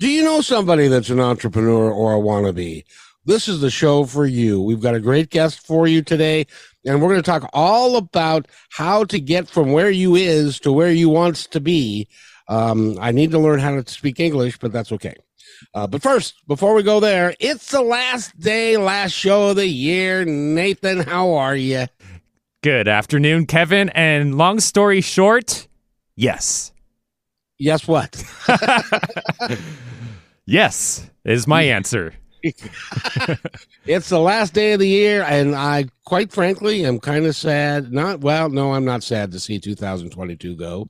Do you know somebody that's an entrepreneur or a wannabe? This is the show for you. We've got a great guest for you today, and we're going to talk all about how to get from where you is to where you wants to be. Um, I need to learn how to speak English, but that's okay. Uh, but first, before we go there, it's the last day, last show of the year. Nathan, how are you? Good afternoon, Kevin. And long story short, yes. Yes, what? yes, is my answer. it's the last day of the year, and I, quite frankly, am kind of sad. Not well, no, I'm not sad to see 2022 go.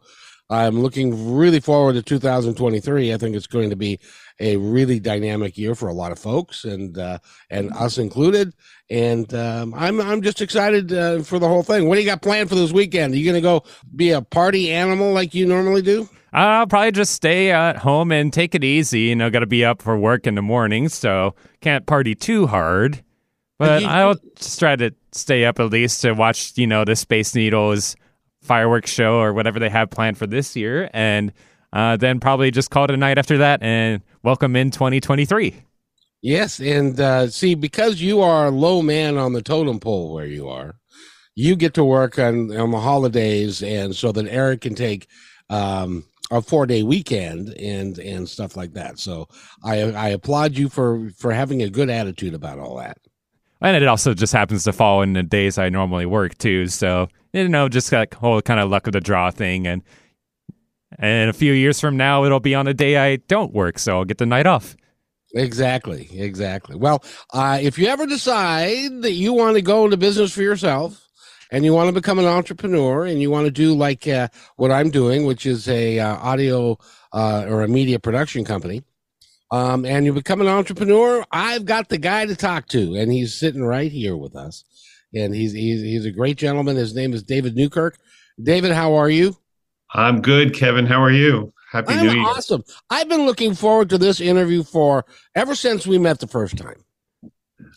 I'm looking really forward to 2023. I think it's going to be a really dynamic year for a lot of folks, and uh, and us included. And um, I'm I'm just excited uh, for the whole thing. What do you got planned for this weekend? Are you going to go be a party animal like you normally do? I'll probably just stay at home and take it easy. You know, got to be up for work in the morning, so can't party too hard. But I'll just try to stay up at least to watch, you know, the Space Needles fireworks show or whatever they have planned for this year, and uh, then probably just call it a night after that and welcome in 2023. Yes, and uh, see, because you are a low man on the totem pole where you are, you get to work on on the holidays, and so that Eric can take um, a four day weekend and and stuff like that. So I I applaud you for for having a good attitude about all that. And it also just happens to fall in the days I normally work too. So you know, just like whole kind of luck of the draw thing. And and a few years from now, it'll be on a day I don't work, so I'll get the night off. Exactly, exactly. Well, uh, if you ever decide that you want to go into business for yourself and you want to become an entrepreneur and you want to do like uh, what I'm doing, which is a uh, audio uh, or a media production company, um, and you become an entrepreneur, I've got the guy to talk to, and he's sitting right here with us, and he's he's he's a great gentleman. His name is David Newkirk. David, how are you? I'm good, Kevin. How are you? Happy I'm New Year. Awesome. I've been looking forward to this interview for ever since we met the first time.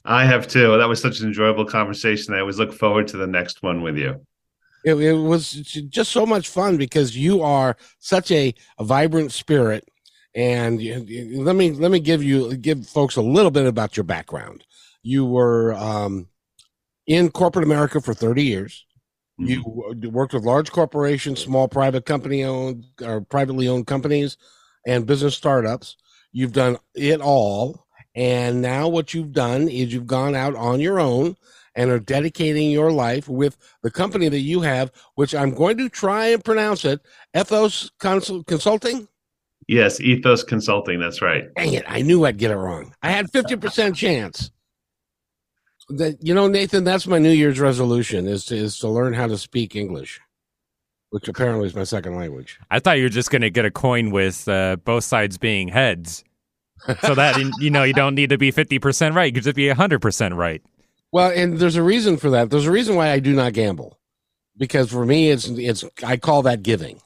I have too. That was such an enjoyable conversation. I always look forward to the next one with you. It, it was just so much fun because you are such a, a vibrant spirit. And you, you, let me let me give you give folks a little bit about your background. You were um, in corporate America for thirty years. Mm-hmm. You worked with large corporations, small private company owned or privately owned companies, and business startups. You've done it all and now what you've done is you've gone out on your own and are dedicating your life with the company that you have, which I'm going to try and pronounce it Ethos Consulting. Yes, Ethos Consulting. That's right. Dang it. I knew I'd get it wrong. I had 50% chance. That you know, Nathan, that's my New Year's resolution is to, is to learn how to speak English, which apparently is my second language. I thought you were just going to get a coin with uh, both sides being heads. So that you know you don't need to be 50% right you could just be 100% right. Well and there's a reason for that. There's a reason why i do not gamble because for me it's it's i call that giving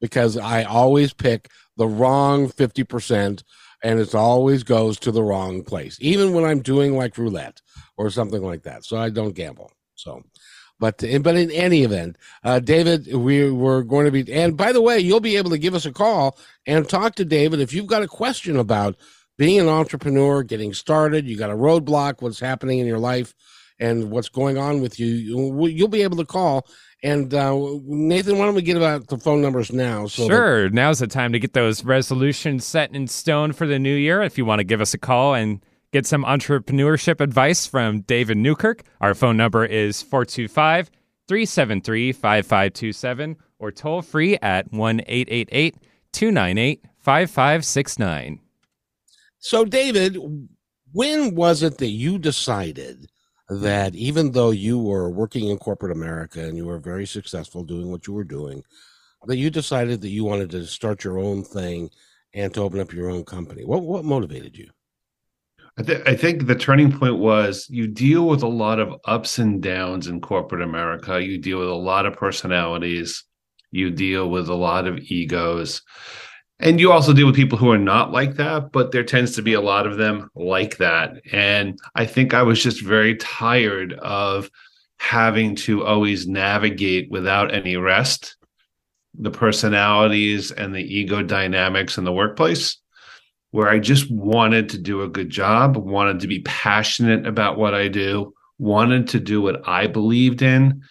because i always pick the wrong 50% and it always goes to the wrong place even when i'm doing like roulette or something like that so i don't gamble so but but in any event, uh, David, we were going to be. And by the way, you'll be able to give us a call and talk to David if you've got a question about being an entrepreneur, getting started, you got a roadblock, what's happening in your life, and what's going on with you, you'll be able to call. And uh, Nathan, why don't we get about the phone numbers now? So sure, that- now's the time to get those resolutions set in stone for the new year. If you want to give us a call and get some entrepreneurship advice from David Newkirk, our phone number is 425 373 5527 or toll free at 1 888 298 5569. So, David, when was it that you decided that even though you were working in corporate America and you were very successful doing what you were doing, that you decided that you wanted to start your own thing and to open up your own company? What what motivated you? I, th- I think the turning point was you deal with a lot of ups and downs in corporate America. You deal with a lot of personalities. You deal with a lot of egos. And you also deal with people who are not like that, but there tends to be a lot of them like that. And I think I was just very tired of having to always navigate without any rest the personalities and the ego dynamics in the workplace where I just wanted to do a good job, wanted to be passionate about what I do, wanted to do what I believed in.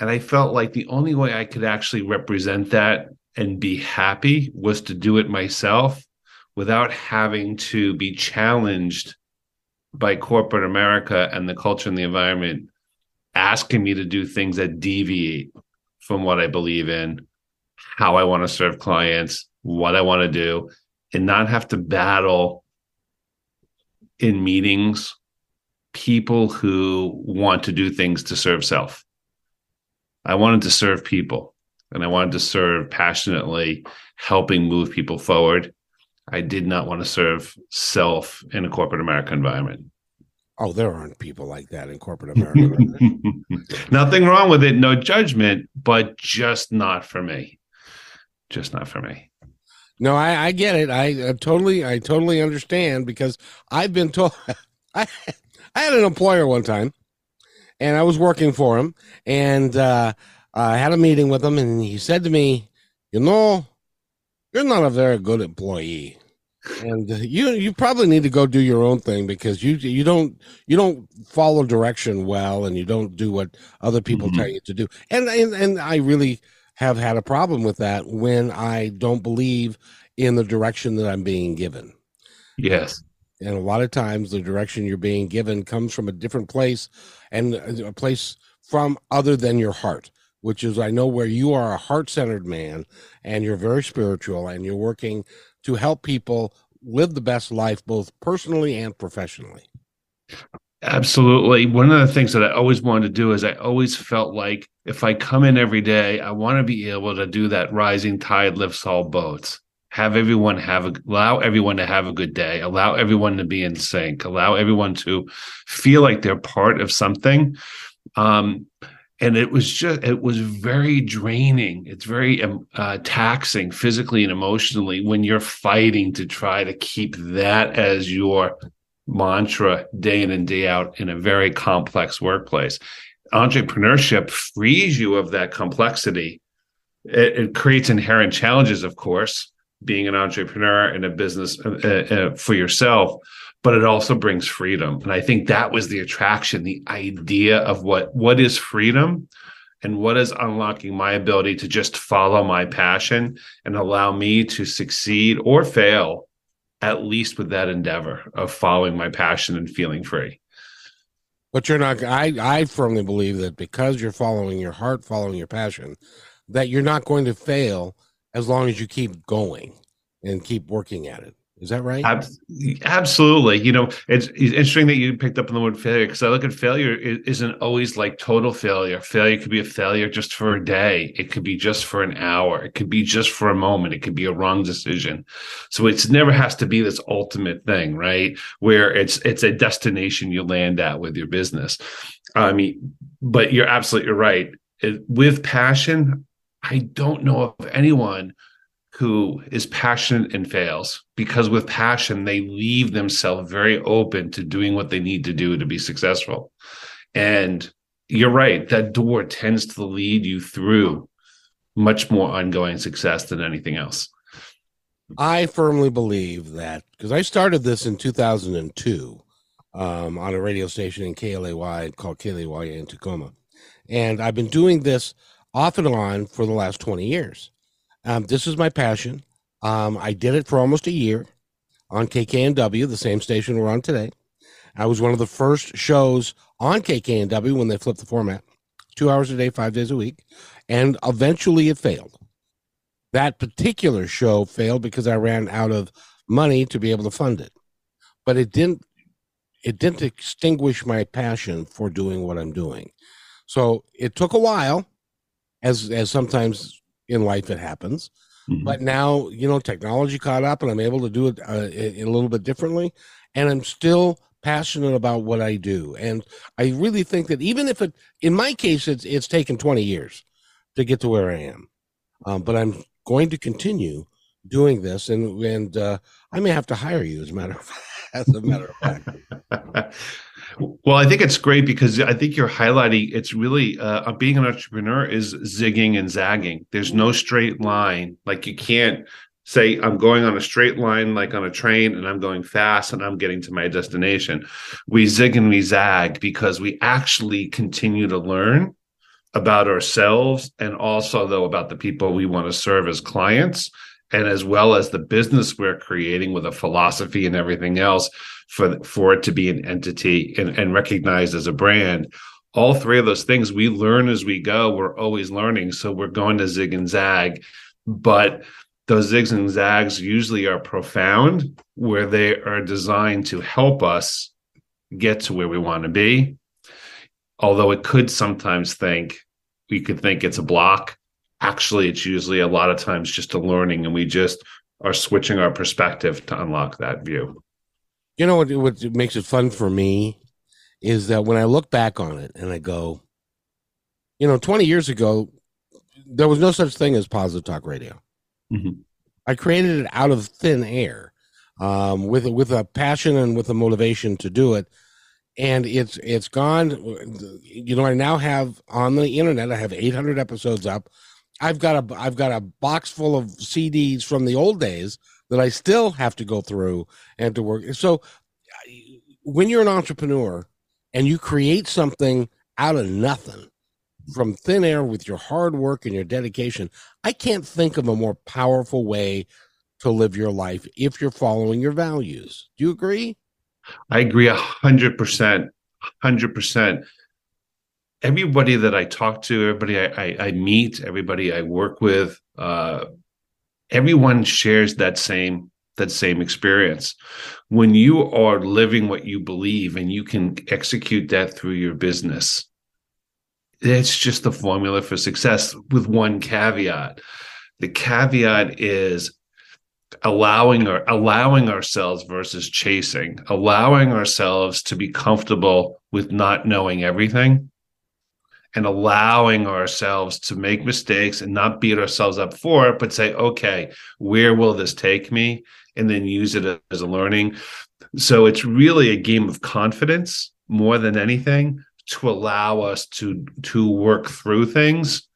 And I felt like the only way I could actually represent that and be happy was to do it myself without having to be challenged by corporate America and the culture and the environment asking me to do things that deviate from what I believe in, how I want to serve clients, what I want to do and not have to battle in meetings people who want to do things to serve self. I wanted to serve people and I wanted to serve passionately, helping move people forward. I did not want to serve self in a corporate America environment. Oh, there aren't people like that in corporate America. Nothing wrong with it, no judgment, but just not for me. Just not for me. No, I, I get it. I, I, totally, I totally understand because I've been told. I, I had an employer one time, and I was working for him, and uh, I had a meeting with him, and he said to me, "You know, you're not a very good employee, and you you probably need to go do your own thing because you you don't you don't follow direction well, and you don't do what other people mm-hmm. tell you to do." And and and I really have had a problem with that when I don't believe in the direction that I'm being given. Yes. And a lot of times the direction you're being given comes from a different place and a place from other than your heart, which is I know where you are a heart centered man and you're very spiritual and you're working to help people live the best life, both personally and professionally. Absolutely. One of the things that I always wanted to do is I always felt like if I come in every day, I want to be able to do that rising tide lifts all boats. Have everyone have a, allow everyone to have a good day, allow everyone to be in sync, allow everyone to feel like they're part of something. Um, and it was just it was very draining it's very um, uh, taxing physically and emotionally when you're fighting to try to keep that as your mantra day in and day out in a very complex workplace. Entrepreneurship frees you of that complexity. It, it creates inherent challenges, of course, being an entrepreneur in a business uh, uh, for yourself, but it also brings freedom. And I think that was the attraction, the idea of what what is freedom and what is unlocking my ability to just follow my passion and allow me to succeed or fail at least with that endeavor of following my passion and feeling free. But you're not. I I firmly believe that because you're following your heart, following your passion, that you're not going to fail as long as you keep going and keep working at it. Is that right? Absolutely. You know, it's, it's interesting that you picked up on the word failure because I look at failure isn't always like total failure. Failure could be a failure just for a day. It could be just for an hour. It could be just for a moment. It could be a wrong decision. So it never has to be this ultimate thing, right? Where it's it's a destination you land at with your business. I mean, but you're absolutely right. It, with passion, I don't know of anyone who is passionate and fails because with passion they leave themselves very open to doing what they need to do to be successful. And you're right that door tends to lead you through much more ongoing success than anything else. I firmly believe that because i started this in 2002 um, on a radio station in klay called klay in tacoma and i've been doing this off and on for the last 20 years um, this is my passion. Um, I did it for almost a year on KKNW, the same station we're on today. I was one of the first shows on KKNW when they flipped the format, two hours a day, five days a week, and eventually it failed. That particular show failed because I ran out of money to be able to fund it, but it didn't. It didn't extinguish my passion for doing what I'm doing. So it took a while, as as sometimes in life it happens. Mm-hmm. But now, you know, technology caught up and I'm able to do it uh, a, a little bit differently. And I'm still passionate about what I do. And I really think that even if it, in my case, it's, it's taken 20 years to get to where I am. Um, but I'm going to continue doing this and, and, uh, I may have to hire you as a matter of, as a matter of fact. well, I think it's great because I think you're highlighting it's really uh, being an entrepreneur is zigging and zagging. There's no straight line. Like you can't say I'm going on a straight line like on a train and I'm going fast and I'm getting to my destination. We zig and we zag because we actually continue to learn about ourselves and also though about the people we want to serve as clients and as well as the business we're creating with a philosophy and everything else for for it to be an entity and, and recognized as a brand. All three of those things we learn as we go. We're always learning. So we're going to zig and zag. But those zigs and zags usually are profound where they are designed to help us get to where we want to be. Although it could sometimes think we could think it's a block. Actually it's usually a lot of times just a learning and we just are switching our perspective to unlock that view you know what, what makes it fun for me is that when i look back on it and i go you know 20 years ago there was no such thing as positive talk radio Mm-hmm. I created it out of thin air, um, with with a passion and with a motivation to do it, and it's it's gone. You know, I now have on the internet. I have 800 episodes up. I've got a I've got a box full of CDs from the old days that I still have to go through and to work. So, when you're an entrepreneur and you create something out of nothing from thin air with your hard work and your dedication. I can't think of a more powerful way to live your life if you're following your values. Do you agree? I agree a hundred percent, hundred percent. Everybody that I talk to, everybody I, I, I meet, everybody I work with, uh, everyone shares that same that same experience. When you are living what you believe and you can execute that through your business, it's just the formula for success with one caveat. The caveat is allowing or allowing ourselves versus chasing, allowing ourselves to be comfortable with not knowing everything and allowing ourselves to make mistakes and not beat ourselves up for it, but say, okay, where will this take me? And then use it as a learning. So it's really a game of confidence more than anything to allow us to to work through things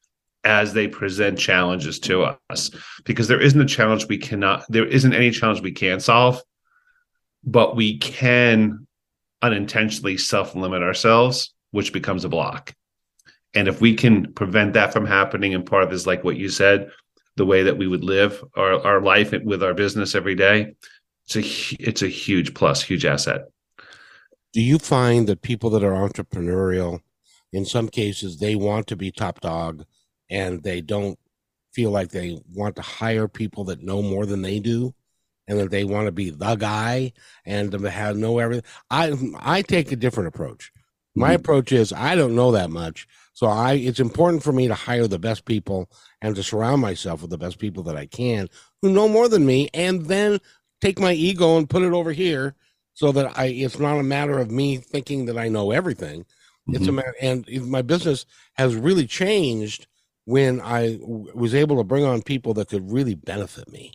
as they present challenges to us because there isn't a challenge we cannot there isn't any challenge we can solve but we can unintentionally self-limit ourselves which becomes a block and if we can prevent that from happening and part of this like what you said the way that we would live our, our life with our business every day it's a it's a huge plus huge asset do you find that people that are entrepreneurial in some cases they want to be top dog and they don't feel like they want to hire people that know more than they do and that they want to be the guy and to have know everything i i take a different approach my mm-hmm. approach is i don't know that much so i it's important for me to hire the best people and to surround myself with the best people that i can who know more than me and then take my ego and put it over here so that I it's not a matter of me thinking that I know everything. Mm-hmm. It's a mm-hmm. matter, and my business has really changed when I w- was able to bring on people that could really benefit me.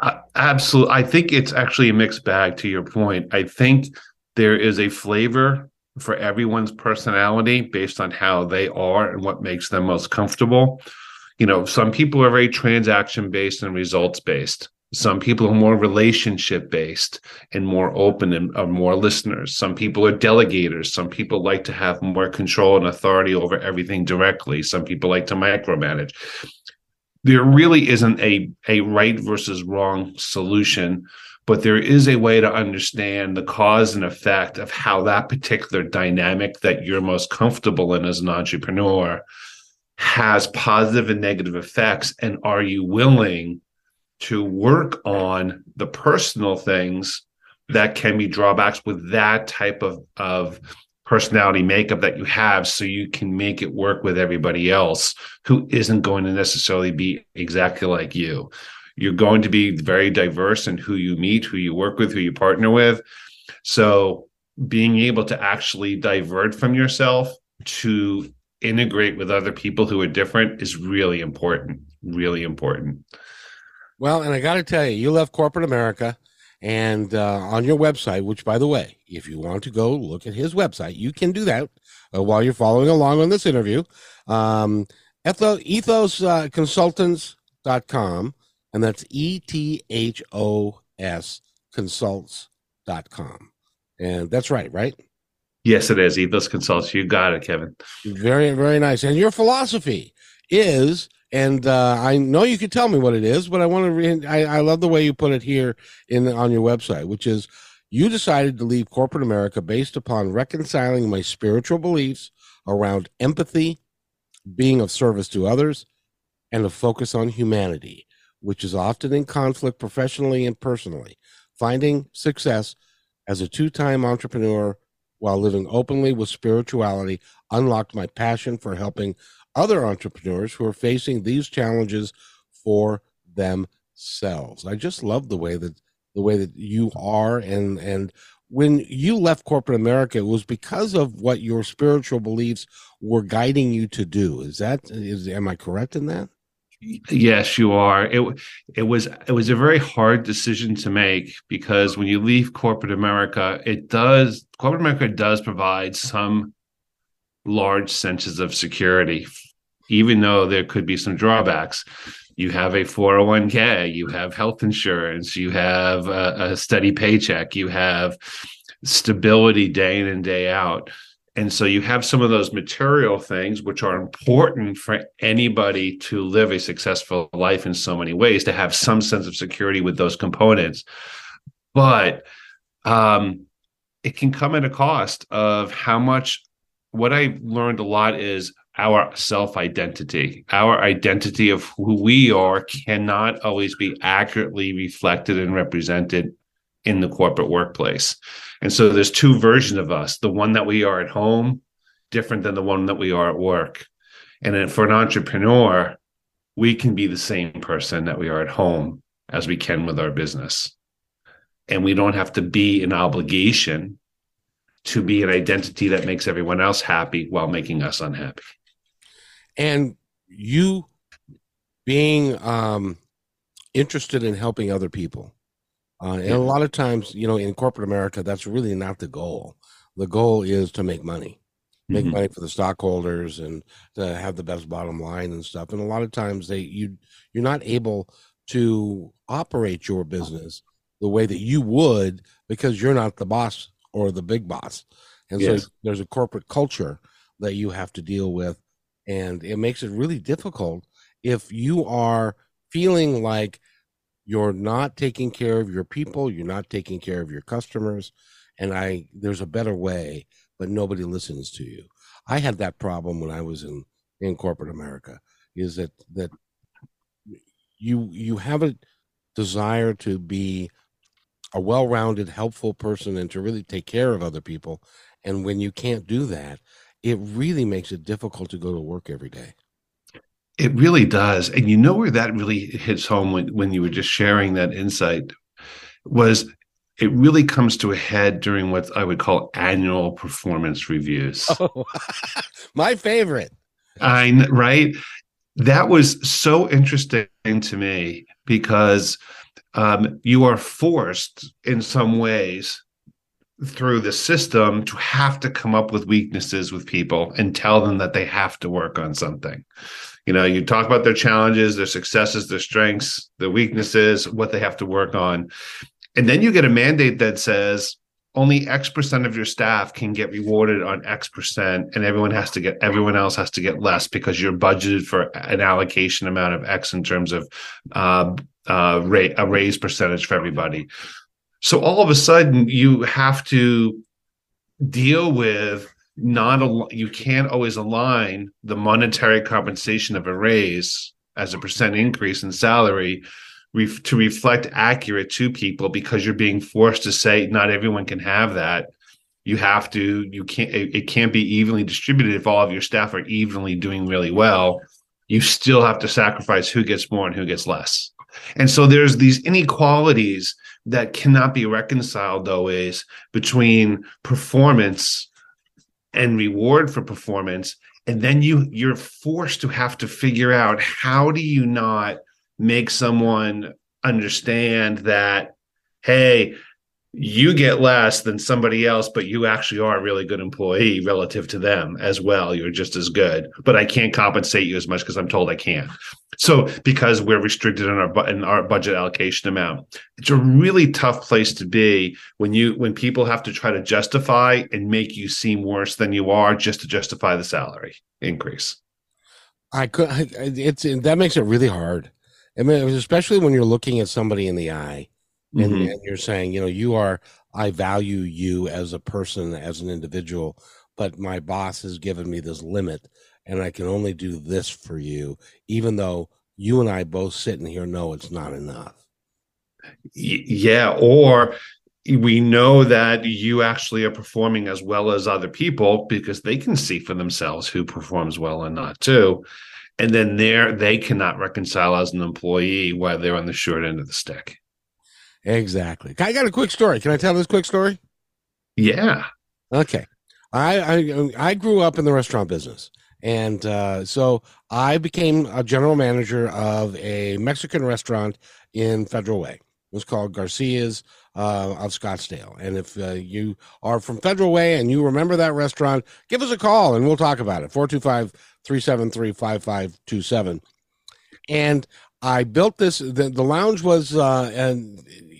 Uh, absolutely, I think it's actually a mixed bag. To your point, I think there is a flavor for everyone's personality based on how they are and what makes them most comfortable. You know, some people are very transaction based and results based some people are more relationship based and more open and are more listeners. Some people are delegators. Some people like to have more control and authority over everything directly. Some people like to micromanage. There really isn't a, a right versus wrong solution, but there is a way to understand the cause and effect of how that particular dynamic that you're most comfortable in as an entrepreneur has positive and negative effects. And are you willing? to work on the personal things that can be drawbacks with that type of, of personality makeup that you have so you can make it work with everybody else who isn't going to necessarily be exactly like you. You're going to be very diverse in who you meet, who you work with, who you partner with. So being able to actually divert from yourself to integrate with other people who are different is really important. Really important. Well, and I got to tell you, you left corporate America, and uh, on your website, which, by the way, if you want to go look at his website, you can do that uh, while you're following along on this interview. Um, ethos, ethosconsultants.com, and that's E T H O S consults.com. And that's right, right? Yes, it is. Ethos Consults. You got it, Kevin. Very, very nice. And your philosophy is, and uh, I know you can tell me what it is, but I want to. Re- I, I love the way you put it here in on your website, which is you decided to leave corporate America based upon reconciling my spiritual beliefs around empathy, being of service to others, and a focus on humanity, which is often in conflict professionally and personally. Finding success as a two time entrepreneur while living openly with spirituality unlocked my passion for helping other entrepreneurs who are facing these challenges for themselves. I just love the way that the way that you are and and when you left corporate America, it was because of what your spiritual beliefs were guiding you to do. Is that is am I correct in that? Yes, you are. It it was it was a very hard decision to make because when you leave corporate America, it does corporate America does provide some large senses of security, even though there could be some drawbacks. You have a 401k, you have health insurance, you have a, a steady paycheck, you have stability day in and day out. And so you have some of those material things, which are important for anybody to live a successful life in so many ways, to have some sense of security with those components. But um, it can come at a cost of how much. What I learned a lot is our self identity. Our identity of who we are cannot always be accurately reflected and represented in the corporate workplace. And so there's two versions of us the one that we are at home, different than the one that we are at work. And for an entrepreneur, we can be the same person that we are at home as we can with our business. And we don't have to be an obligation to be an identity that makes everyone else happy while making us unhappy. And you being um, interested in helping other people uh, and a lot of times, you know, in corporate America, that's really not the goal. The goal is to make money, make mm-hmm. money for the stockholders, and to have the best bottom line and stuff. And a lot of times, they you you're not able to operate your business the way that you would because you're not the boss or the big boss. And yes. so there's a corporate culture that you have to deal with, and it makes it really difficult if you are feeling like you're not taking care of your people you're not taking care of your customers and i there's a better way but nobody listens to you. I had that problem when i was in in corporate america is that that you you have a desire to be a well-rounded helpful person and to really take care of other people and when you can't do that it really makes it difficult to go to work every day it really does. And you know where that really hits home when, when you were just sharing that insight was it really comes to a head during what I would call annual performance reviews. Oh, my favorite. I right. That was so interesting to me because um, you are forced in some ways through the system to have to come up with weaknesses with people and tell them that they have to work on something you know you talk about their challenges their successes their strengths their weaknesses what they have to work on. And then you get a mandate that says only x percent of your staff can get rewarded on x percent and everyone has to get everyone else has to get less because you're budgeted for an allocation amount of x in terms of uh, uh, rate, a raise percentage for everybody. So all of a sudden you have to deal with not a, you can't always align the monetary compensation of a raise as a percent increase in salary ref, to reflect accurate to people because you're being forced to say not everyone can have that. You have to you can't it, it can't be evenly distributed if all of your staff are evenly doing really well. You still have to sacrifice who gets more and who gets less. And so there's these inequalities that cannot be reconciled always between performance and reward for performance. And then you you're forced to have to figure out how do you not make someone understand that hey you get less than somebody else, but you actually are a really good employee relative to them as well. You're just as good, but I can't compensate you as much because I'm told I can't. So because we're restricted in our in our budget allocation amount, it's a really tough place to be when you when people have to try to justify and make you seem worse than you are just to justify the salary increase. I could. It's that makes it really hard. I mean, especially when you're looking at somebody in the eye mm-hmm. and, you're saying you know you are i value you as a person as an individual but my boss has given me this limit and i can only do this for you even though you and i both sitting here know it's not enough yeah or we know that you actually are performing as well as other people because they can see for themselves who performs well and not too and then there they cannot reconcile as an employee why they're on the short end of the stick Exactly. I got a quick story. Can I tell this quick story? Yeah. Okay. I I, I grew up in the restaurant business, and uh, so I became a general manager of a Mexican restaurant in Federal Way. It was called Garcia's uh, of Scottsdale. And if uh, you are from Federal Way and you remember that restaurant, give us a call and we'll talk about it. 425 373 5527. And I built this. The, the lounge was, uh, and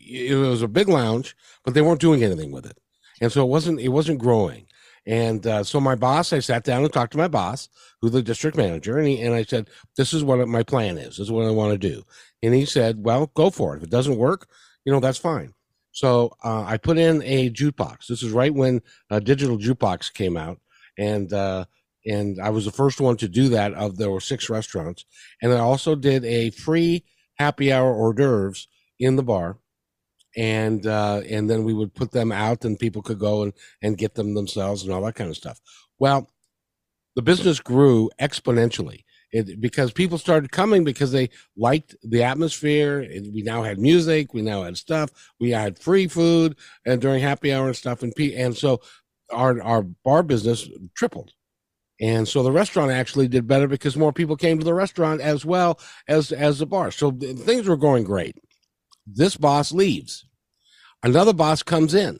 it was a big lounge, but they weren't doing anything with it, and so it wasn't it wasn't growing. And uh, so my boss, I sat down and talked to my boss, who's the district manager, and he, and I said, "This is what my plan is. This is what I want to do." And he said, "Well, go for it. If it doesn't work, you know that's fine." So uh, I put in a jukebox. This is right when a digital jukebox came out, and uh, and I was the first one to do that. Of there were six restaurants, and I also did a free happy hour hors d'oeuvres in the bar and uh, and then we would put them out, and people could go and and get them themselves and all that kind of stuff. Well, the business grew exponentially. It, because people started coming because they liked the atmosphere. we now had music, we now had stuff, we had free food, and during happy hour and stuff, and and so our our bar business tripled. And so the restaurant actually did better because more people came to the restaurant as well as as the bar. So things were going great. This boss leaves. Another boss comes in.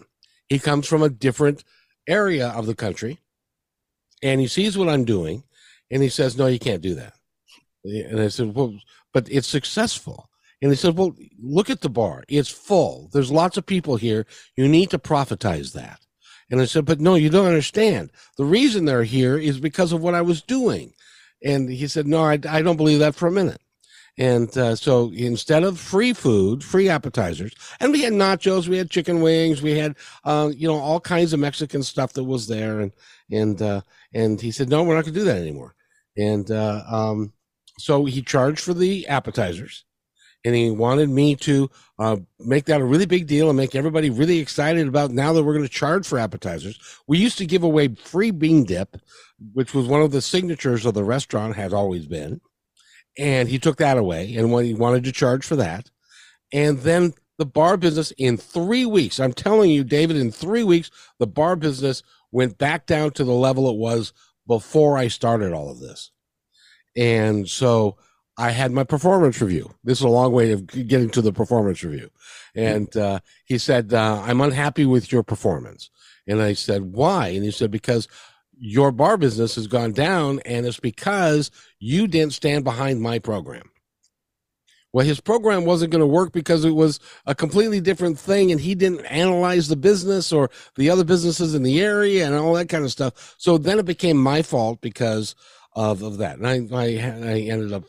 He comes from a different area of the country and he sees what I'm doing and he says, No, you can't do that. And I said, Well, but it's successful. And he said, Well, look at the bar. It's full. There's lots of people here. You need to profitize that. And I said, But no, you don't understand. The reason they're here is because of what I was doing. And he said, No, I, I don't believe that for a minute. And uh, so instead of free food, free appetizers, and we had nachos, we had chicken wings, we had uh, you know all kinds of Mexican stuff that was there, and and uh, and he said, no, we're not going to do that anymore. And uh, um, so he charged for the appetizers, and he wanted me to uh, make that a really big deal and make everybody really excited about now that we're going to charge for appetizers. We used to give away free bean dip, which was one of the signatures of the restaurant, has always been and he took that away and when he wanted to charge for that. And then the bar business in three weeks i'm telling you david in three weeks the bar business went back down to the level it was before i started all of this. And so i had my performance review. This is a long way of getting to the performance review. And uh, he said uh, i'm unhappy with your performance. And i said why? And he said because your bar business has gone down and it's because you didn't stand behind my program. Well, his program wasn't going to work because it was a completely different thing and he didn't analyze the business or the other businesses in the area and all that kind of stuff. So then it became my fault because of, of that. And I, I, I ended up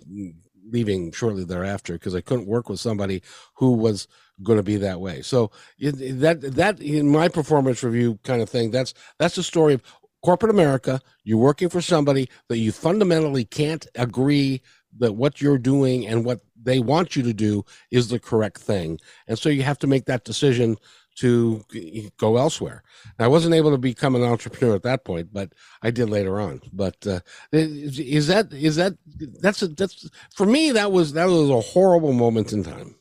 leaving shortly thereafter because I couldn't work with somebody who was going to be that way. So that that in my performance review kind of thing, that's that's the story of corporate America, you're working for somebody that you fundamentally can't agree that what you're doing and what they want you to do is the correct thing. And so you have to make that decision to go elsewhere. I wasn't able to become an entrepreneur at that point, but I did later on. But uh, is that is that that's a, that's for me that was that was a horrible moment in time.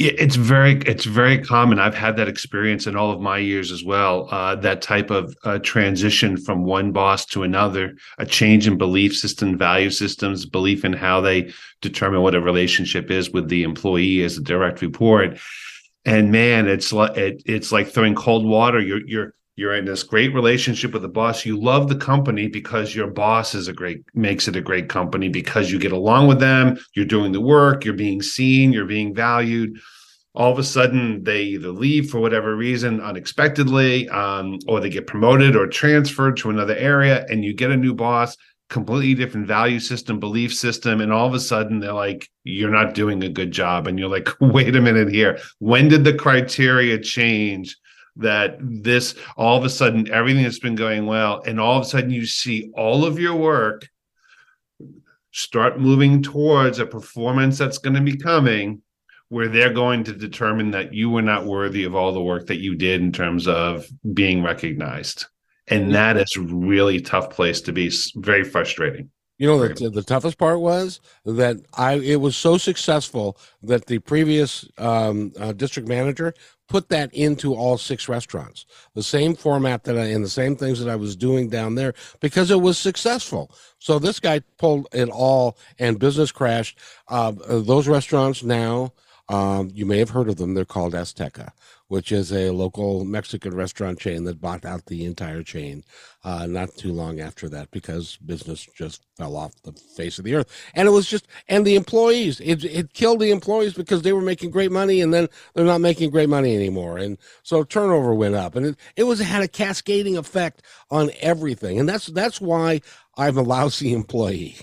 It's very it's very common. I've had that experience in all of my years as well. Uh, that type of uh, transition from one boss to another, a change in belief system, value systems, belief in how they determine what a relationship is with the employee as a direct report. And man, it's like it, it's like throwing cold water. You're you're you're in this great relationship with the boss. You love the company because your boss is a great makes it a great company because you get along with them. You're doing the work. You're being seen. You're being valued. All of a sudden, they either leave for whatever reason unexpectedly, um, or they get promoted or transferred to another area, and you get a new boss, completely different value system, belief system, and all of a sudden they're like, "You're not doing a good job," and you're like, "Wait a minute here. When did the criteria change?" That this all of a sudden everything that's been going well and all of a sudden you see all of your work start moving towards a performance that's going to be coming where they're going to determine that you were not worthy of all the work that you did in terms of being recognized. And that is a really tough place to be very frustrating. You know the, the toughest part was? That I it was so successful that the previous um, uh, district manager put that into all six restaurants. The same format that I and the same things that I was doing down there because it was successful. So this guy pulled it all and business crashed. Uh, those restaurants now, um, you may have heard of them. They're called Azteca which is a local Mexican restaurant chain that bought out the entire chain uh, not too long after that because business just fell off the face of the earth. And it was just, and the employees, it, it killed the employees because they were making great money and then they're not making great money anymore. And so turnover went up and it, it was, it had a cascading effect on everything. And that's, that's why I'm a lousy employee.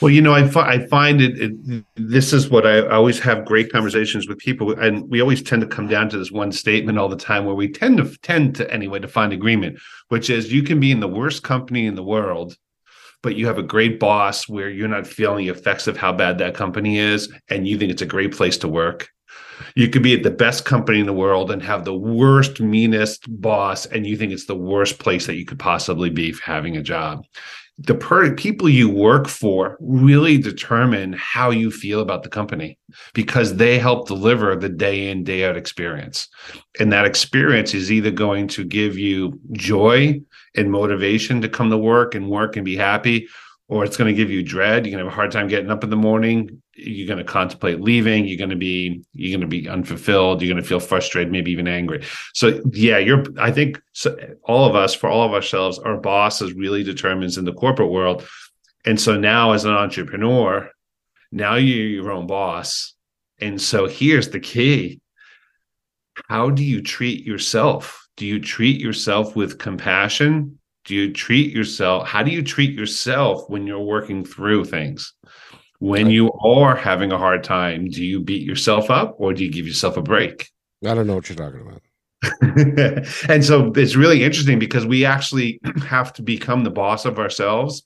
Well, you know, I, fi- I find it, it, This is what I, I always have great conversations with people, and we always tend to come down to this one statement all the time, where we tend to tend to anyway to find agreement, which is you can be in the worst company in the world, but you have a great boss where you're not feeling the effects of how bad that company is, and you think it's a great place to work. You could be at the best company in the world and have the worst, meanest boss, and you think it's the worst place that you could possibly be for having a job the per- people you work for really determine how you feel about the company because they help deliver the day in day out experience. And that experience is either going to give you joy and motivation to come to work and work and be happy or it's going to give you dread. You're going to have a hard time getting up in the morning. You're going to contemplate leaving. You're going to be you're going to be unfulfilled. You're going to feel frustrated, maybe even angry. So yeah, you're. I think so, all of us, for all of ourselves, our bosses really determines in the corporate world. And so now, as an entrepreneur, now you're your own boss. And so here's the key: How do you treat yourself? Do you treat yourself with compassion? Do you treat yourself how do you treat yourself when you're working through things? When you are having a hard time do you beat yourself up or do you give yourself a break? I don't know what you're talking about. And so it's really interesting because we actually have to become the boss of ourselves.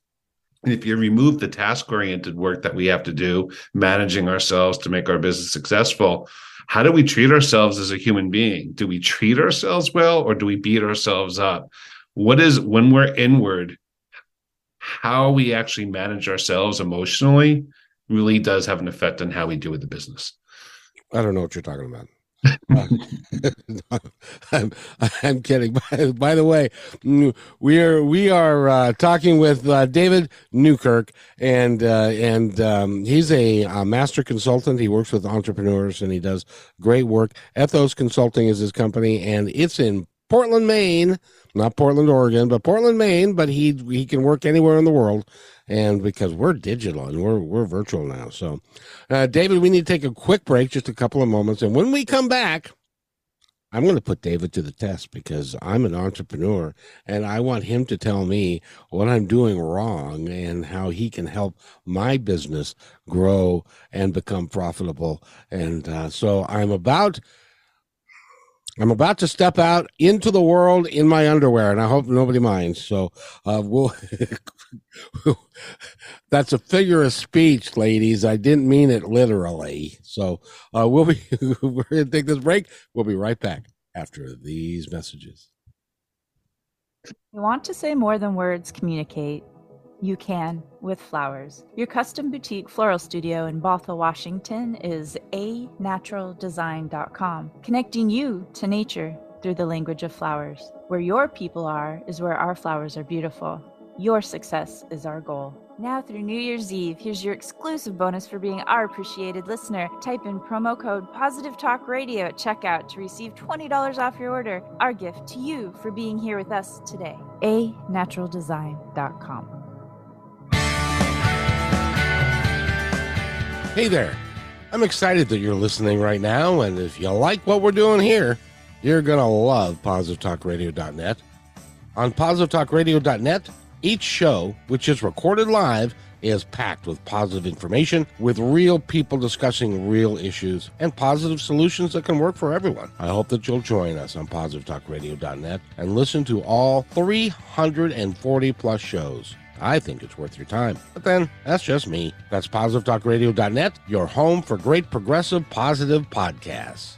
And if you remove the task oriented work that we have to do managing ourselves to make our business successful how do we treat ourselves as a human being? Do we treat ourselves well or do we beat ourselves up what is when we're inward how we actually manage ourselves emotionally really does have an effect on how we do with the business i don't know what you're talking about I'm, I'm kidding. By, by, the way, we are we are uh, talking with uh, David Newkirk, and uh, and um, he's a, a, master consultant. He works with entrepreneurs, and he does great work. Ethos Consulting is his company, and it's in Portland, Maine, not Portland, Oregon, but Portland, Maine. But he he can work anywhere in the world, and because we're digital and we're we're virtual now. So, uh, David, we need to take a quick break, just a couple of moments, and when we come back. I'm going to put David to the test because I'm an entrepreneur and I want him to tell me what I'm doing wrong and how he can help my business grow and become profitable. And uh, so I'm about I'm about to step out into the world in my underwear, and I hope nobody minds. So, uh, we'll. that's a figure of speech, ladies. I didn't mean it literally. So, uh, we'll be. we're gonna take this break. We'll be right back after these messages. You want to say more than words communicate. You can with flowers. Your custom boutique floral studio in Bothell, Washington is anaturaldesign.com, connecting you to nature through the language of flowers. Where your people are is where our flowers are beautiful. Your success is our goal. Now through New Year's Eve, here's your exclusive bonus for being our appreciated listener. Type in promo code Positive Talk Radio at checkout to receive $20 off your order. Our gift to you for being here with us today. A Hey there. I'm excited that you're listening right now, and if you like what we're doing here, you're going to love PositiveTalkRadio.net. On PositiveTalkRadio.net, each show, which is recorded live, is packed with positive information, with real people discussing real issues and positive solutions that can work for everyone. I hope that you'll join us on PositiveTalkRadio.net and listen to all 340 plus shows. I think it's worth your time. But then, that's just me. That's positivetalkradio.net, your home for great progressive positive podcasts.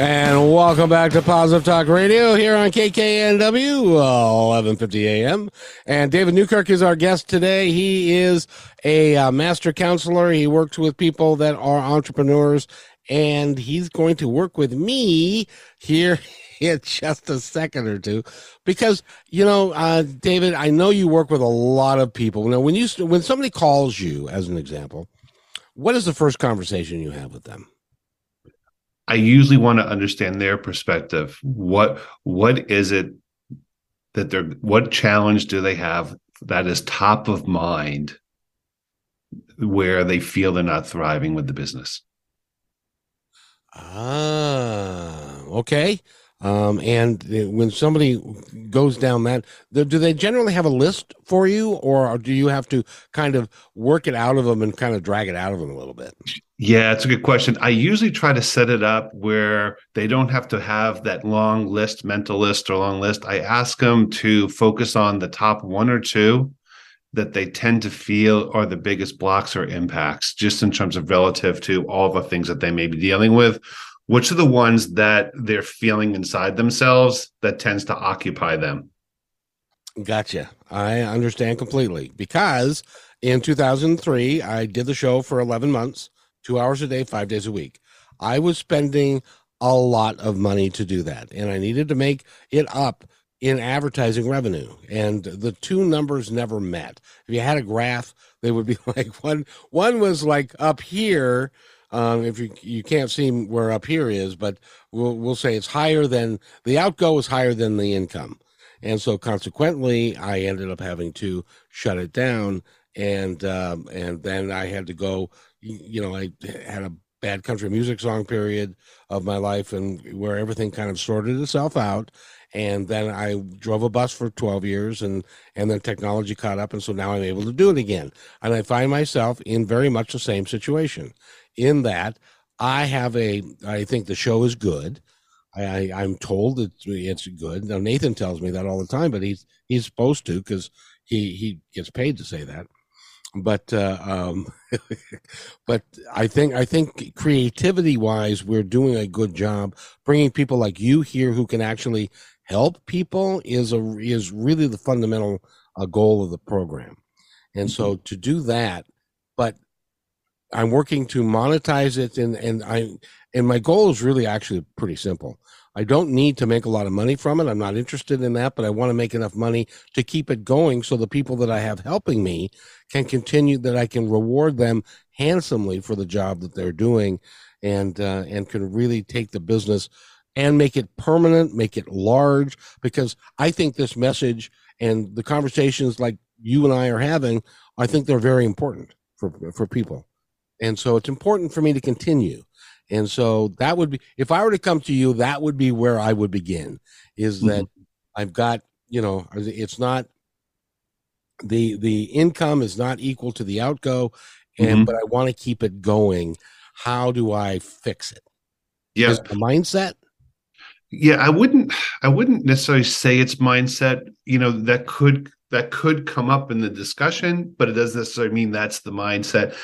And welcome back to Positive Talk Radio here on KKNW, 1150 AM. And David Newkirk is our guest today. He is a uh, master counselor. He works with people that are entrepreneurs, and he's going to work with me here in just a second or two because you know uh, david i know you work with a lot of people now when you when somebody calls you as an example what is the first conversation you have with them I usually want to understand their perspective. What what is it that they're what challenge do they have that is top of mind where they feel they're not thriving with the business? Ah, okay. Um, and when somebody goes down that, do they generally have a list for you, or do you have to kind of work it out of them and kind of drag it out of them a little bit? Yeah, it's a good question. I usually try to set it up where they don't have to have that long list, mental list or long list. I ask them to focus on the top one or two that they tend to feel are the biggest blocks or impacts, just in terms of relative to all the things that they may be dealing with which are the ones that they're feeling inside themselves that tends to occupy them? Gotcha. I understand completely because in 2003 i did the show for 11 months two hours a day five days a week. I was spending a lot of money to do that and i needed to make it up in advertising revenue and the two numbers never met. If you had a graph they would be like one one was like up here um, if you you can't see where up here is, but we'll we'll say it's higher than the outgo is higher than the income, and so consequently, I ended up having to shut it down, and um, and then I had to go. You know, I had a bad country music song period of my life, and where everything kind of sorted itself out. And then I drove a bus for 12 years, and and then technology caught up, and so now I'm able to do it again. And I find myself in very much the same situation in that I have a, I think the show is good. I, I am told that it's good. Now Nathan tells me that all the time, but he's he's supposed to because he he gets paid to say that. But uh, um, but I think I think creativity wise, we're doing a good job bringing people like you here who can actually help people is a is really the fundamental uh, goal of the program. And so mm-hmm. to do that, but I'm working to monetize it, and and I and my goal is really actually pretty simple. I don't need to make a lot of money from it. I'm not interested in that, but I want to make enough money to keep it going, so the people that I have helping me can continue. That I can reward them handsomely for the job that they're doing, and uh, and can really take the business and make it permanent, make it large. Because I think this message and the conversations like you and I are having, I think they're very important for for people. And so it's important for me to continue. And so that would be, if I were to come to you, that would be where I would begin is that mm-hmm. I've got, you know, it's not, the, the income is not equal to the outgo and, mm-hmm. but I want to keep it going. how do I fix it? Yeah. Is it mindset? Yeah, I wouldn't I wouldn't necessarily say it's mindset. You know, that could that could come up in the discussion, but it doesn't necessarily mean that's the mindset.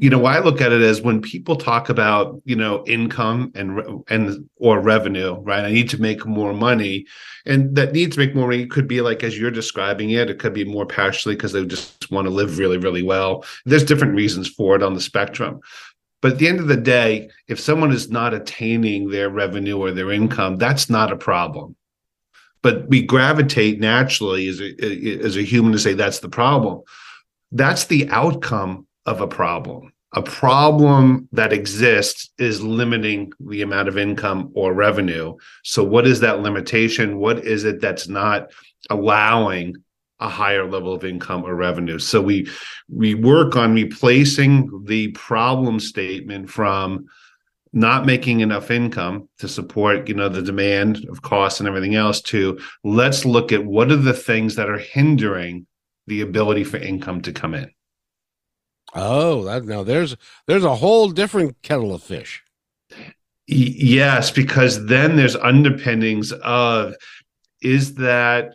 You know, why I look at it as when people talk about, you know, income and and or revenue, right? I need to make more money. And that need to make more money could be like as you're describing it, it could be more partially because they just want to live really, really well. There's different reasons for it on the spectrum. But at the end of the day, if someone is not attaining their revenue or their income, that's not a problem. But we gravitate naturally as a, as a human to say that's the problem. That's the outcome of a problem. A problem that exists is limiting the amount of income or revenue. So, what is that limitation? What is it that's not allowing a higher level of income or revenue. So we we work on replacing the problem statement from not making enough income to support you know the demand of costs and everything else to let's look at what are the things that are hindering the ability for income to come in oh that now there's there's a whole different kettle of fish yes because then there's underpinnings of is that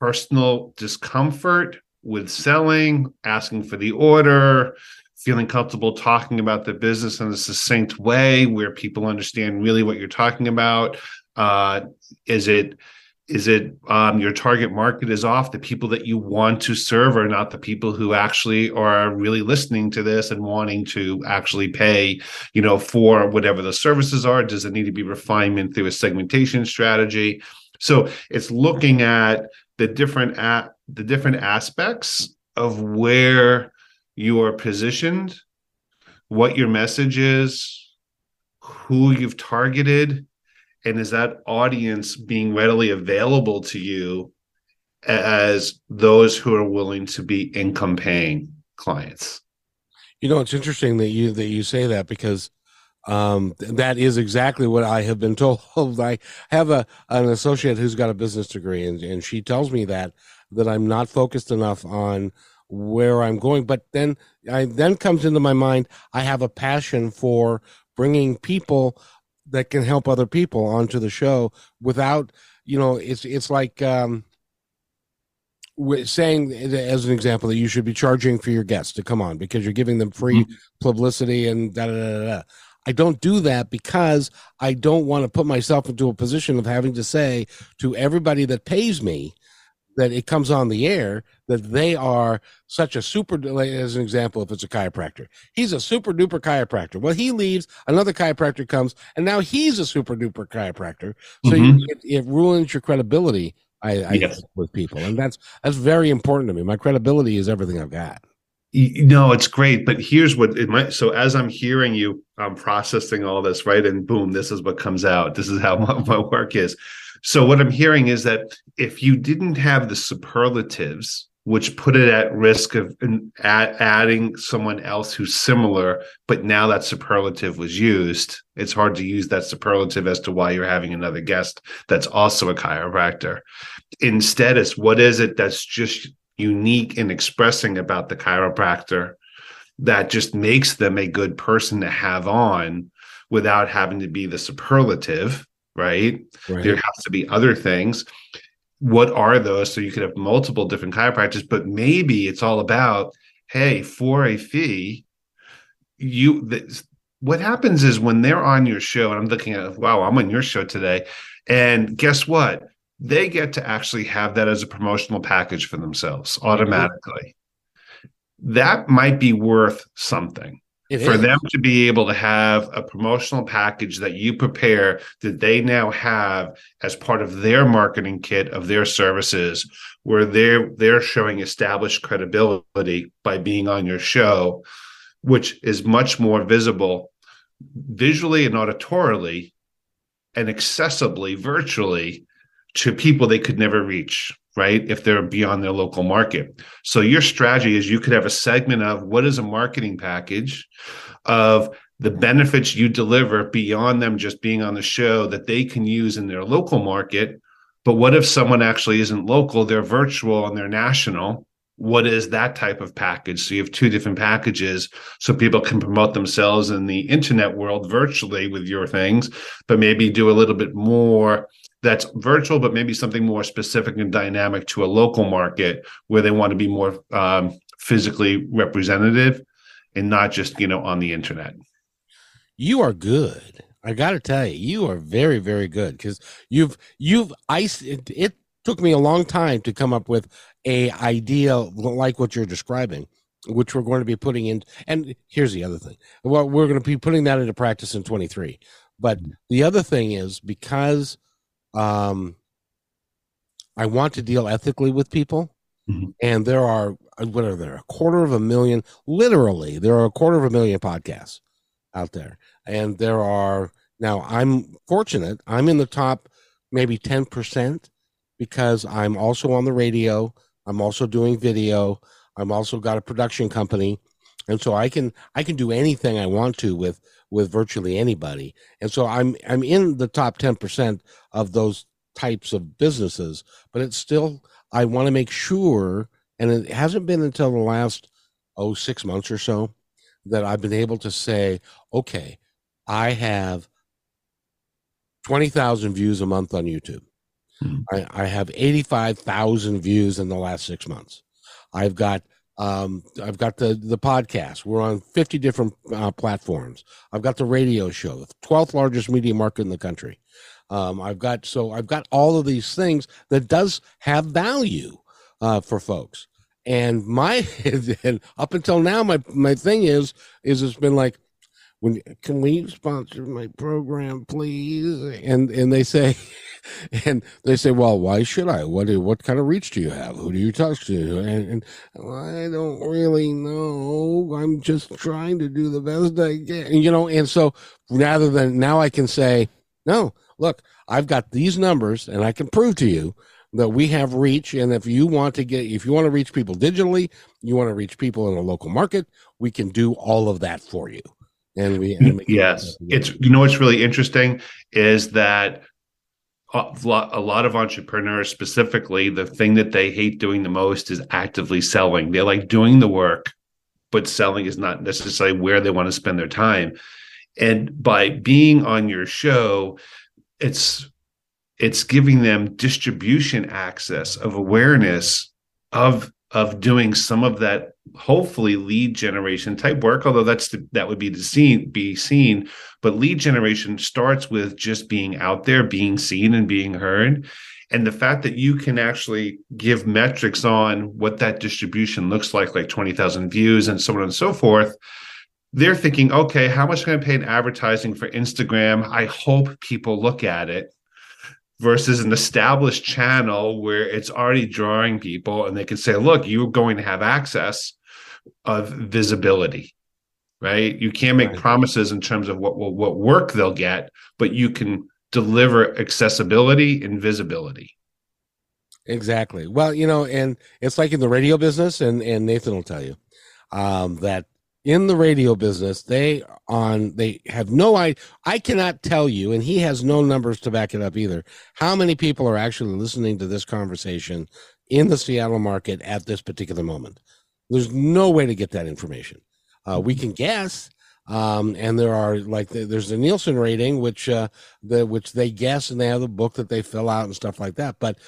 personal discomfort with selling, asking for the order, feeling comfortable talking about the business in a succinct way where people understand really what you're talking about. Uh, is it is it um, your target market is off? The people that you want to serve are not the people who actually are really listening to this and wanting to actually pay you know for whatever the services are. Does it need to be refinement through a segmentation strategy? So it's looking at the different at the different aspects of where you are positioned, what your message is, who you've targeted, and is that audience being readily available to you as those who are willing to be income paying clients? You know, it's interesting that you that you say that because um, that is exactly what I have been told. I have a an associate who's got a business degree, and, and she tells me that that I'm not focused enough on where I'm going. But then I then comes into my mind I have a passion for bringing people that can help other people onto the show without you know it's it's like um saying as an example that you should be charging for your guests to come on because you're giving them free mm-hmm. publicity and da da da da. I don't do that because I don't want to put myself into a position of having to say to everybody that pays me that it comes on the air that they are such a super as an example if it's a chiropractor he's a super duper chiropractor well he leaves another chiropractor comes and now he's a super duper chiropractor so mm-hmm. you, it, it, ruins your credibility I, I yes. with people and that's that's very important to me my credibility is everything i've got no, it's great, but here's what it might. So as I'm hearing you, I'm processing all this, right? And boom, this is what comes out. This is how my, my work is. So what I'm hearing is that if you didn't have the superlatives, which put it at risk of add, adding someone else who's similar, but now that superlative was used, it's hard to use that superlative as to why you're having another guest that's also a chiropractor. Instead, it's what is it that's just unique in expressing about the chiropractor that just makes them a good person to have on without having to be the superlative, right? right? There has to be other things. What are those? So you could have multiple different chiropractors, but maybe it's all about, hey, for a fee, you what happens is when they're on your show, and I'm looking at, wow, I'm on your show today. And guess what? they get to actually have that as a promotional package for themselves automatically. That might be worth something. It for is. them to be able to have a promotional package that you prepare that they now have as part of their marketing kit of their services where they're they're showing established credibility by being on your show which is much more visible visually and auditorily and accessibly virtually to people they could never reach right? If they're beyond their local market. So your strategy is you could have a segment of what is a marketing package of the benefits you deliver beyond them just being on the show that they can use in their local market. But what if someone actually isn't local they're virtual and they're national? What is that type of package? So you have two different packages so people can promote themselves in the internet world virtually with your things but maybe do a little bit more that's virtual but maybe something more specific and dynamic to a local market where they want to be more um, physically representative and not just you know on the internet. You are good. I gotta tell you you are very very good because you've you've i it, it took me a long time to come up with a idea like what you're describing which we're going to be putting in and here's the other thing. Well we're going to be putting that into practice in 23 but mm-hmm. the other thing is because um i want to deal ethically with people mm-hmm. and there are what are there a quarter of a million literally there are a quarter of a million podcasts out there and there are now i'm fortunate i'm in the top maybe 10% because i'm also on the radio I'm also doing video. I'm also got a production company. And so I can I can do anything I want to with with virtually anybody. And so I'm I'm in the top 10% of those types of businesses, but it's still I want to make sure and it hasn't been until the last oh six months or so that I've been able to say, okay, I have 20,000 views a month on YouTube. Mm-hmm. I, I, have 85,000 views in the last six months. I've got um, I've got the the podcast. We're on 50 different uh, platforms. I've got the radio show, the 12th largest media market in the country. Um, I've got so I've got all of these things that does have value uh, for folks. And my and up until now, my my thing is is it's been like when can we sponsor my program please? And and they say and they say well why should i? What what kind of reach do you have? Who do you talk to? And, and i don't really know. I'm just trying to do the best i can you know? And so rather than now i can say no look i've got these numbers and i can prove to you that we have reach and if you want to get if you want to reach people digitally you want to reach people in a local market we can do all of that for you and we and yes. it's you know what's really interesting is that a lot of entrepreneurs specifically the thing that they hate doing the most is actively selling. They like doing the work but selling is not necessarily where they want to spend their time. And by being on your show it's it's giving them distribution access of awareness of of doing some of that hopefully lead generation type work although that's the, that would be to seen be seen. But lead generation starts with just being out there being seen and being heard. And the fact that you can actually give metrics on what that distribution looks like like 20,000 views and so on and so forth they're thinking okay how much am i pay in advertising for instagram? I hope people look at it versus an established channel where it's already drawing people and they can say look you're going to have access of visibility right? You can't make right. promises in terms of what what work they'll get but you can deliver accessibility and visibility. Exactly. Well you know and it's like in the radio business and and nathan will tell you um, that in the radio business they on they have no i i cannot tell you and he has no numbers to back it up either how many people are actually listening to this conversation in the seattle market at this particular moment. There's no way to get that information. Uh, we can guess um, and there are like there's a nielsen rating which uh the which they guess and they have the book that they fill out and stuff like that but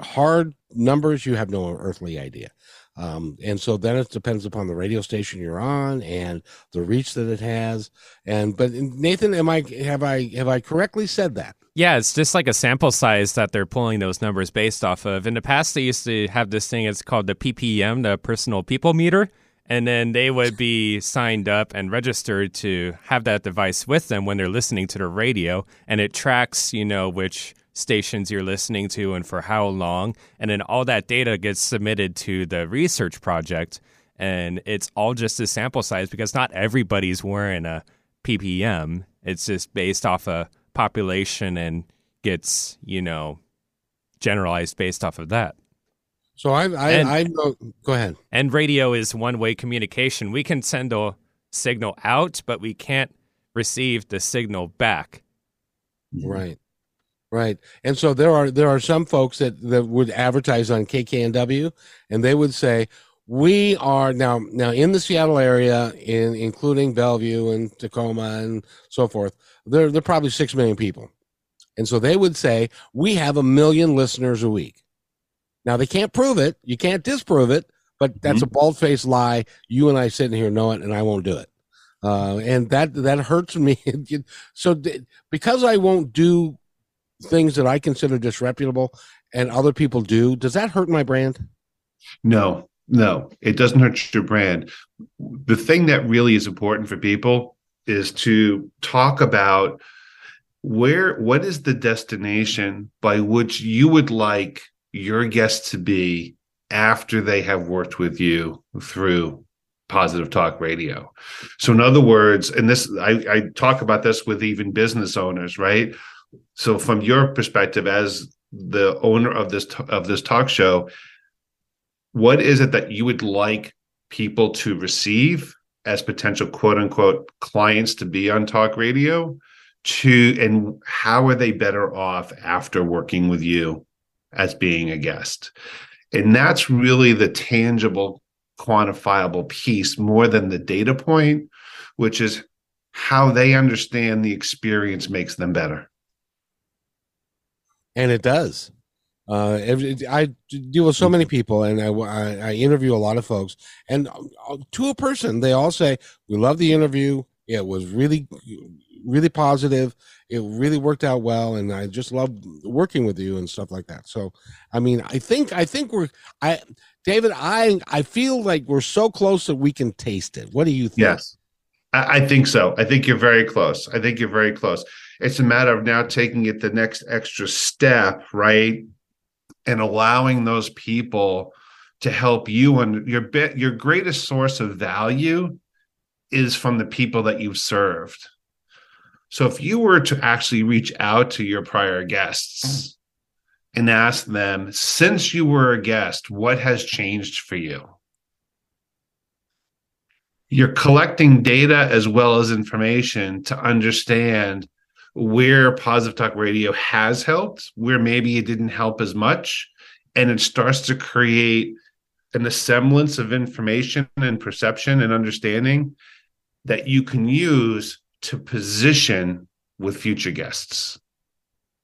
hard numbers you have no earthly idea um, and so then it depends upon the radio station you're on and the reach that it has. And but Nathan, am I have I have I correctly said that? Yeah, it's just like a sample size that they're pulling those numbers based off of. In the past, they used to have this thing. It's called the PPM, the Personal People Meter, and then they would be signed up and registered to have that device with them when they're listening to the radio, and it tracks, you know, which stations you're listening to and for how long. And then all that data gets submitted to the research project. And it's all just a sample size because not everybody's wearing a PPM. It's just based off a population and gets, you know, generalized based off of that. So I, I, and, I know, go ahead. And radio is one way communication. We can send a signal out, but we can't receive the signal back. Right. Right. And so there are there are some folks that, that would advertise on KKNW and they would say, we are now now in the Seattle area, in including Bellevue and Tacoma and so forth. There, there are probably six million people, and so they would say we have a million listeners a week. Now they can't prove it, you can't disprove it, but that's mm-hmm. a bald faced lie. You and I sitting here know it, and I won't do it. Uh, and that that hurts me. so because I won't do things that I consider disreputable, and other people do, does that hurt my brand? No, no, it doesn't hurt your brand. The thing that really is important for people is to talk about where what is the destination by which you would like your guests to be after they have worked with you through positive talk radio so in other words and this I, I talk about this with even business owners right so from your perspective as the owner of this of this talk show what is it that you would like people to receive as potential quote unquote clients to be on talk radio to and how are they better off after working with you as being a guest? And that's really the tangible quantifiable piece more than the data point which is how they understand the experience makes them better and it does uh, I deal with so many people, and I, I, I interview a lot of folks, and uh, to a person, they all say we love the interview. It was really, really positive. It really worked out well, and I just love working with you and stuff like that. So, I mean, I think I think we're I, David. I I feel like we're so close that we can taste it. What do you think? Yes, I, I think so. I think you're very close. I think you're very close. It's a matter of now taking it the next extra step, right? and allowing those people to help you and your bit your greatest source of value is from the people that you've served so if you were to actually reach out to your prior guests and ask them since you were a guest what has changed for you you're collecting data as well as information to understand where positive talk radio has helped, where maybe it didn't help as much. And it starts to create an assemblance of information and perception and understanding that you can use to position with future guests.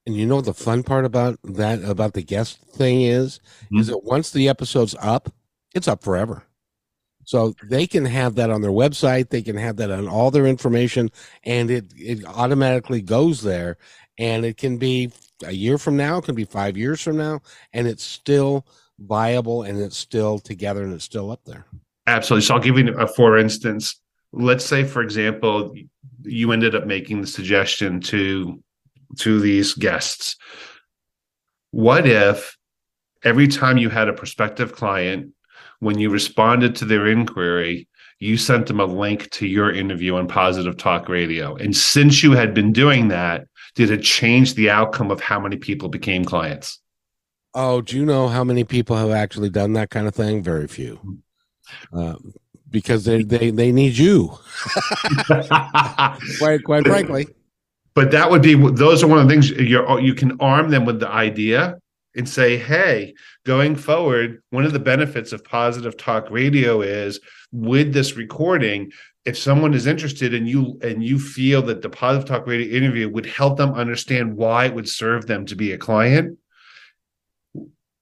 And you know what the fun part about that about the guest thing is mm-hmm. is that once the episode's up, it's up forever. So they can have that on their website. They can have that on all their information and it, it automatically goes there. And it can be a year from now, it can be five years from now, and it's still viable and it's still together and it's still up there. Absolutely. So I'll give you a for instance. Let's say, for example, you ended up making the suggestion to to these guests. What if every time you had a prospective client when you responded to their inquiry, you sent them a link to your interview on Positive Talk Radio. And since you had been doing that, did it change the outcome of how many people became clients? Oh, do you know how many people have actually done that kind of thing? Very few. Uh, because they, they, they need you. quite, quite frankly. But that would be, those are one of the things you you can arm them with the idea and say, hey, going forward, one of the benefits of positive talk radio is with this recording, if someone is interested and you and you feel that the positive talk radio interview would help them understand why it would serve them to be a client,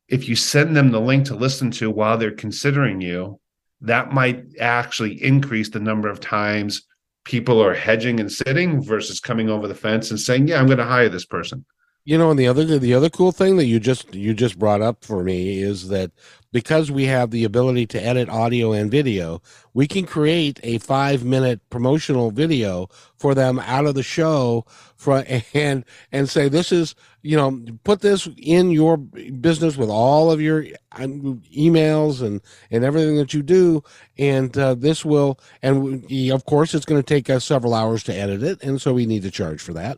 if you send them the link to listen to while they're considering you, that might actually increase the number of times people are hedging and sitting versus coming over the fence and saying, "Yeah, I'm going to hire this person." You know and the other the other cool thing that you just you just brought up for me is that because we have the ability to edit audio and video we can create a five minute promotional video for them out of the show for and and say this is you know put this in your business with all of your um, emails and and everything that you do and uh, this will and we, of course it's going to take us several hours to edit it and so we need to charge for that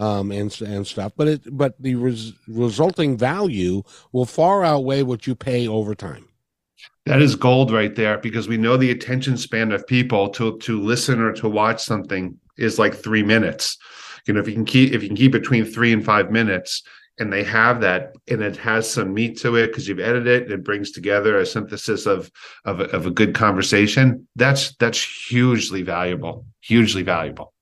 um, and and stuff. But it but the res, resulting value will far outweigh what you pay over time. That is gold right there because we know the attention span of people to to listen or to watch something is like three minutes. You know, if you can keep if you can keep between three and five minutes, and they have that and it has some meat to it because you've edited it and it brings together a synthesis of of of a good conversation that's that's hugely valuable hugely valuable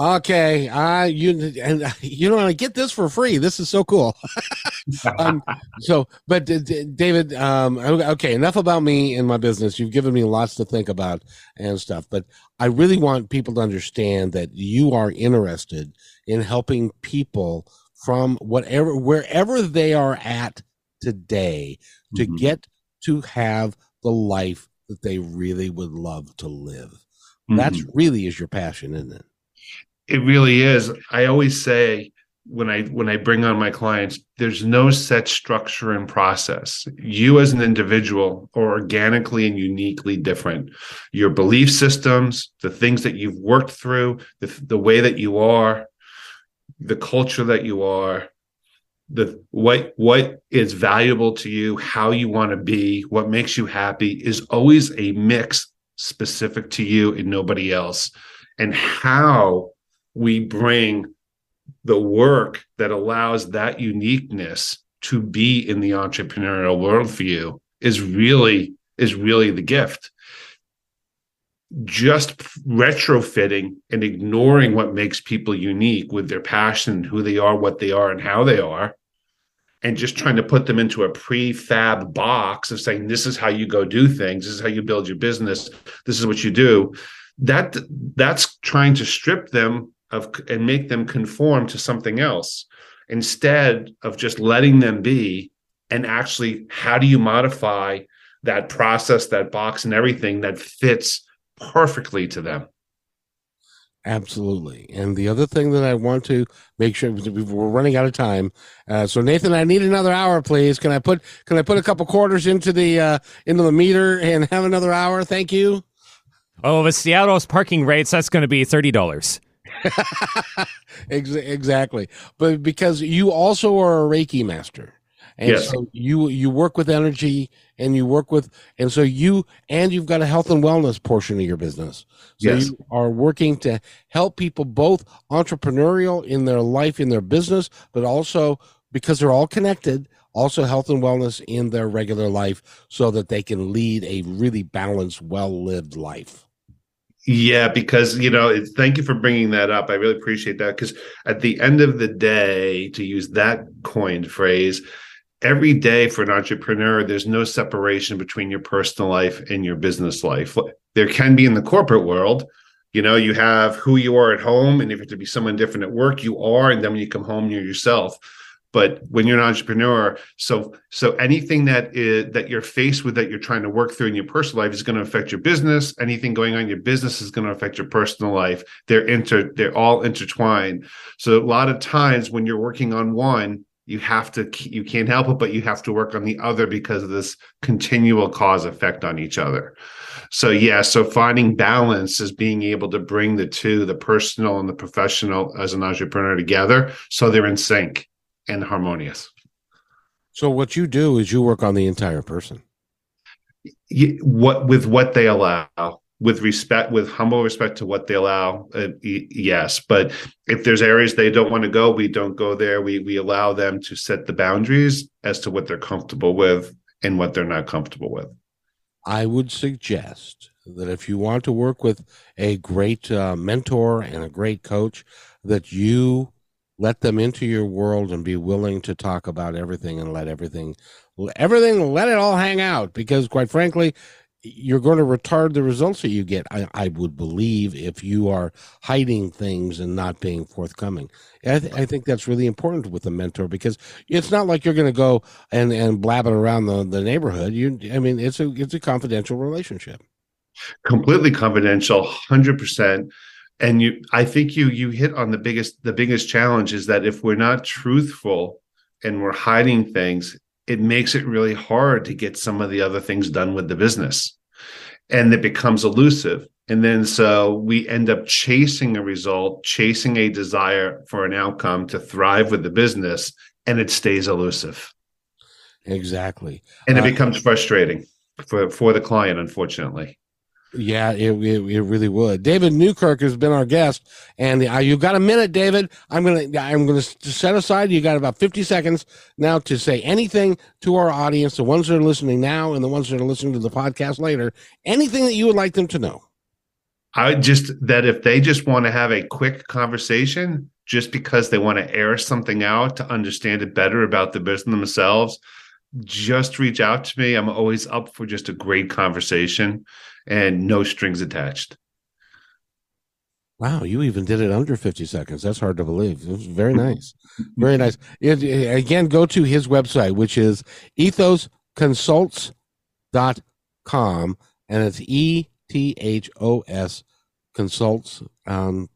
Okay, uh, you and you know I get this for free. This is so cool. um, so, but uh, David, um, okay, enough about me and my business. You've given me lots to think about and stuff, but I really want people to understand that you are interested in helping people from whatever wherever they are at today to mm-hmm. get to have the life that they really would love to live. Mm-hmm. That's really is your passion, isn't it? It really is. I always say when I when I bring on my clients, there's no set structure and process. You as an individual are organically and uniquely different. Your belief systems, the things that you've worked through, the, the way that you are, the culture that you are, the what what is valuable to you, how you want to be, what makes you happy is always a mix specific to you and nobody else. And how we bring the work that allows that uniqueness to be in the entrepreneurial world for you is really is really the gift. Just retrofitting and ignoring what makes people unique with their passion who they are what they are and how they are and just trying to put them into a prefab box of saying this is how you go do things. This is how you build your business. This is what you do. That that's trying to strip them of and make them conform to something else instead of just letting them be and actually how do you modify that process that box and everything that fits perfectly to them? Absolutely. And the other thing that i want to make sure we're running out of time. Uh, so nathan i need another hour please. Can i put can i put a couple quarters into the uh, into the meter and have another hour? Thank you. Oh with seattle's parking rates that's going to be $30 exactly. But because you also are a Reiki master. And yes. so you you work with energy and you work with and so you and you've got a health and wellness portion of your business. So yes. you are working to help people both entrepreneurial in their life in their business, but also because they're all connected, also health and wellness in their regular life so that they can lead a really balanced, well-lived life. Yeah, because you know, thank you for bringing that up. I really appreciate that because at the end of the day, to use that coined phrase, every day for an entrepreneur, there's no separation between your personal life and your business life. There can be in the corporate world. You know, you have who you are at home, and if you have to be someone different at work, you are, and then when you come home, you're yourself but when you're an entrepreneur so so anything that is that you're faced with that you're trying to work through in your personal life is going to affect your business. Anything going on in your business is going to affect your personal life. They're inter they're all intertwined. So a lot of times when you're working on one you have to you can't help it but you have to work on the other because of this continual cause effect on each other. So yeah so finding balance is being able to bring the two the personal and the professional as an entrepreneur together so they're in sync and harmonious. So what you do is you work on the entire person. what with what they allow, with respect, with humble respect to what they allow. Uh, yes, but if there's areas they don't want to go, we don't go there. We we allow them to set the boundaries as to what they're comfortable with and what they're not comfortable with. I would suggest that if you want to work with a great uh, mentor and a great coach, that you let them into your world and be willing to talk about everything and let everything everything let it all hang out because quite frankly you're going to retard the results that you get I, I would believe if you are hiding things and not being forthcoming. I, th- I think that's really important with a mentor because it's not like you're going to go and and blab it around the, the neighborhood. You i mean it's a it's a confidential relationship. Completely confidential 100% and you i think you you hit on the biggest the biggest challenge is that if we're not truthful and we're hiding things it makes it really hard to get some of the other things done with the business. And it becomes elusive. And then so we end up chasing a result chasing a desire for an outcome to thrive with the business and it stays elusive. Exactly. And it uh, becomes frustrating for for the client unfortunately Yeah, it, it, it, really would. David Newkirk has been our guest, and uh, you've got a minute, David. I'm gonna I'm gonna set aside. You got about 50 seconds now to say anything to our audience, the ones that are listening now and the ones that are listening to the podcast later. Anything that you would like them to know. I just that if they just want to have a quick conversation, just because they want to air something out to understand it better about the business themselves, just reach out to me. I'm always up for just a great conversation and no strings attached. Wow, you even did it under 50 seconds. That's hard to believe. It was very nice. very nice. It, again, go to his website, which is ethosconsults.com, and it's E T H O S consults.com. Um,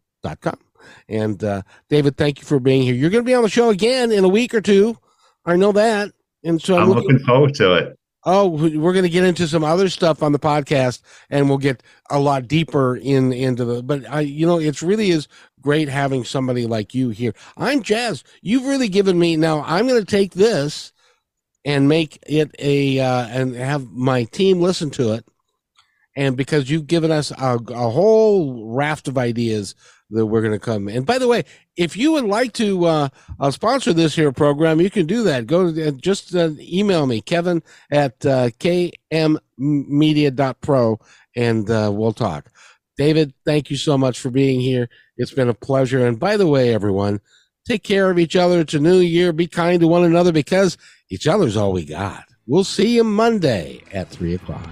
and uh, David, thank you for being here. You're going to be on the show again in a week or two. I know that. And so I'm, I'm looking, looking forward to it. Oh, we're going to get into some other stuff on the podcast, and we'll get a lot deeper in into the. But I, you know, it's really is great having somebody like you here. I'm Jazz. You've really given me. Now I'm going to take this and make it a uh, and have my team listen to it, and because you've given us a, a whole raft of ideas that we're going to come. And by the way, if you would like to uh, uh, sponsor this here program, you can do that. Go to, uh, just uh, email me, Kevin at uh, kmmedia.pro, and uh, we'll talk. David, thank you so much for being here. It's been a pleasure. And by the way, everyone, take care of each other. It's a new year. Be kind to one another because each other's all we got. We'll see you Monday at 3 o'clock.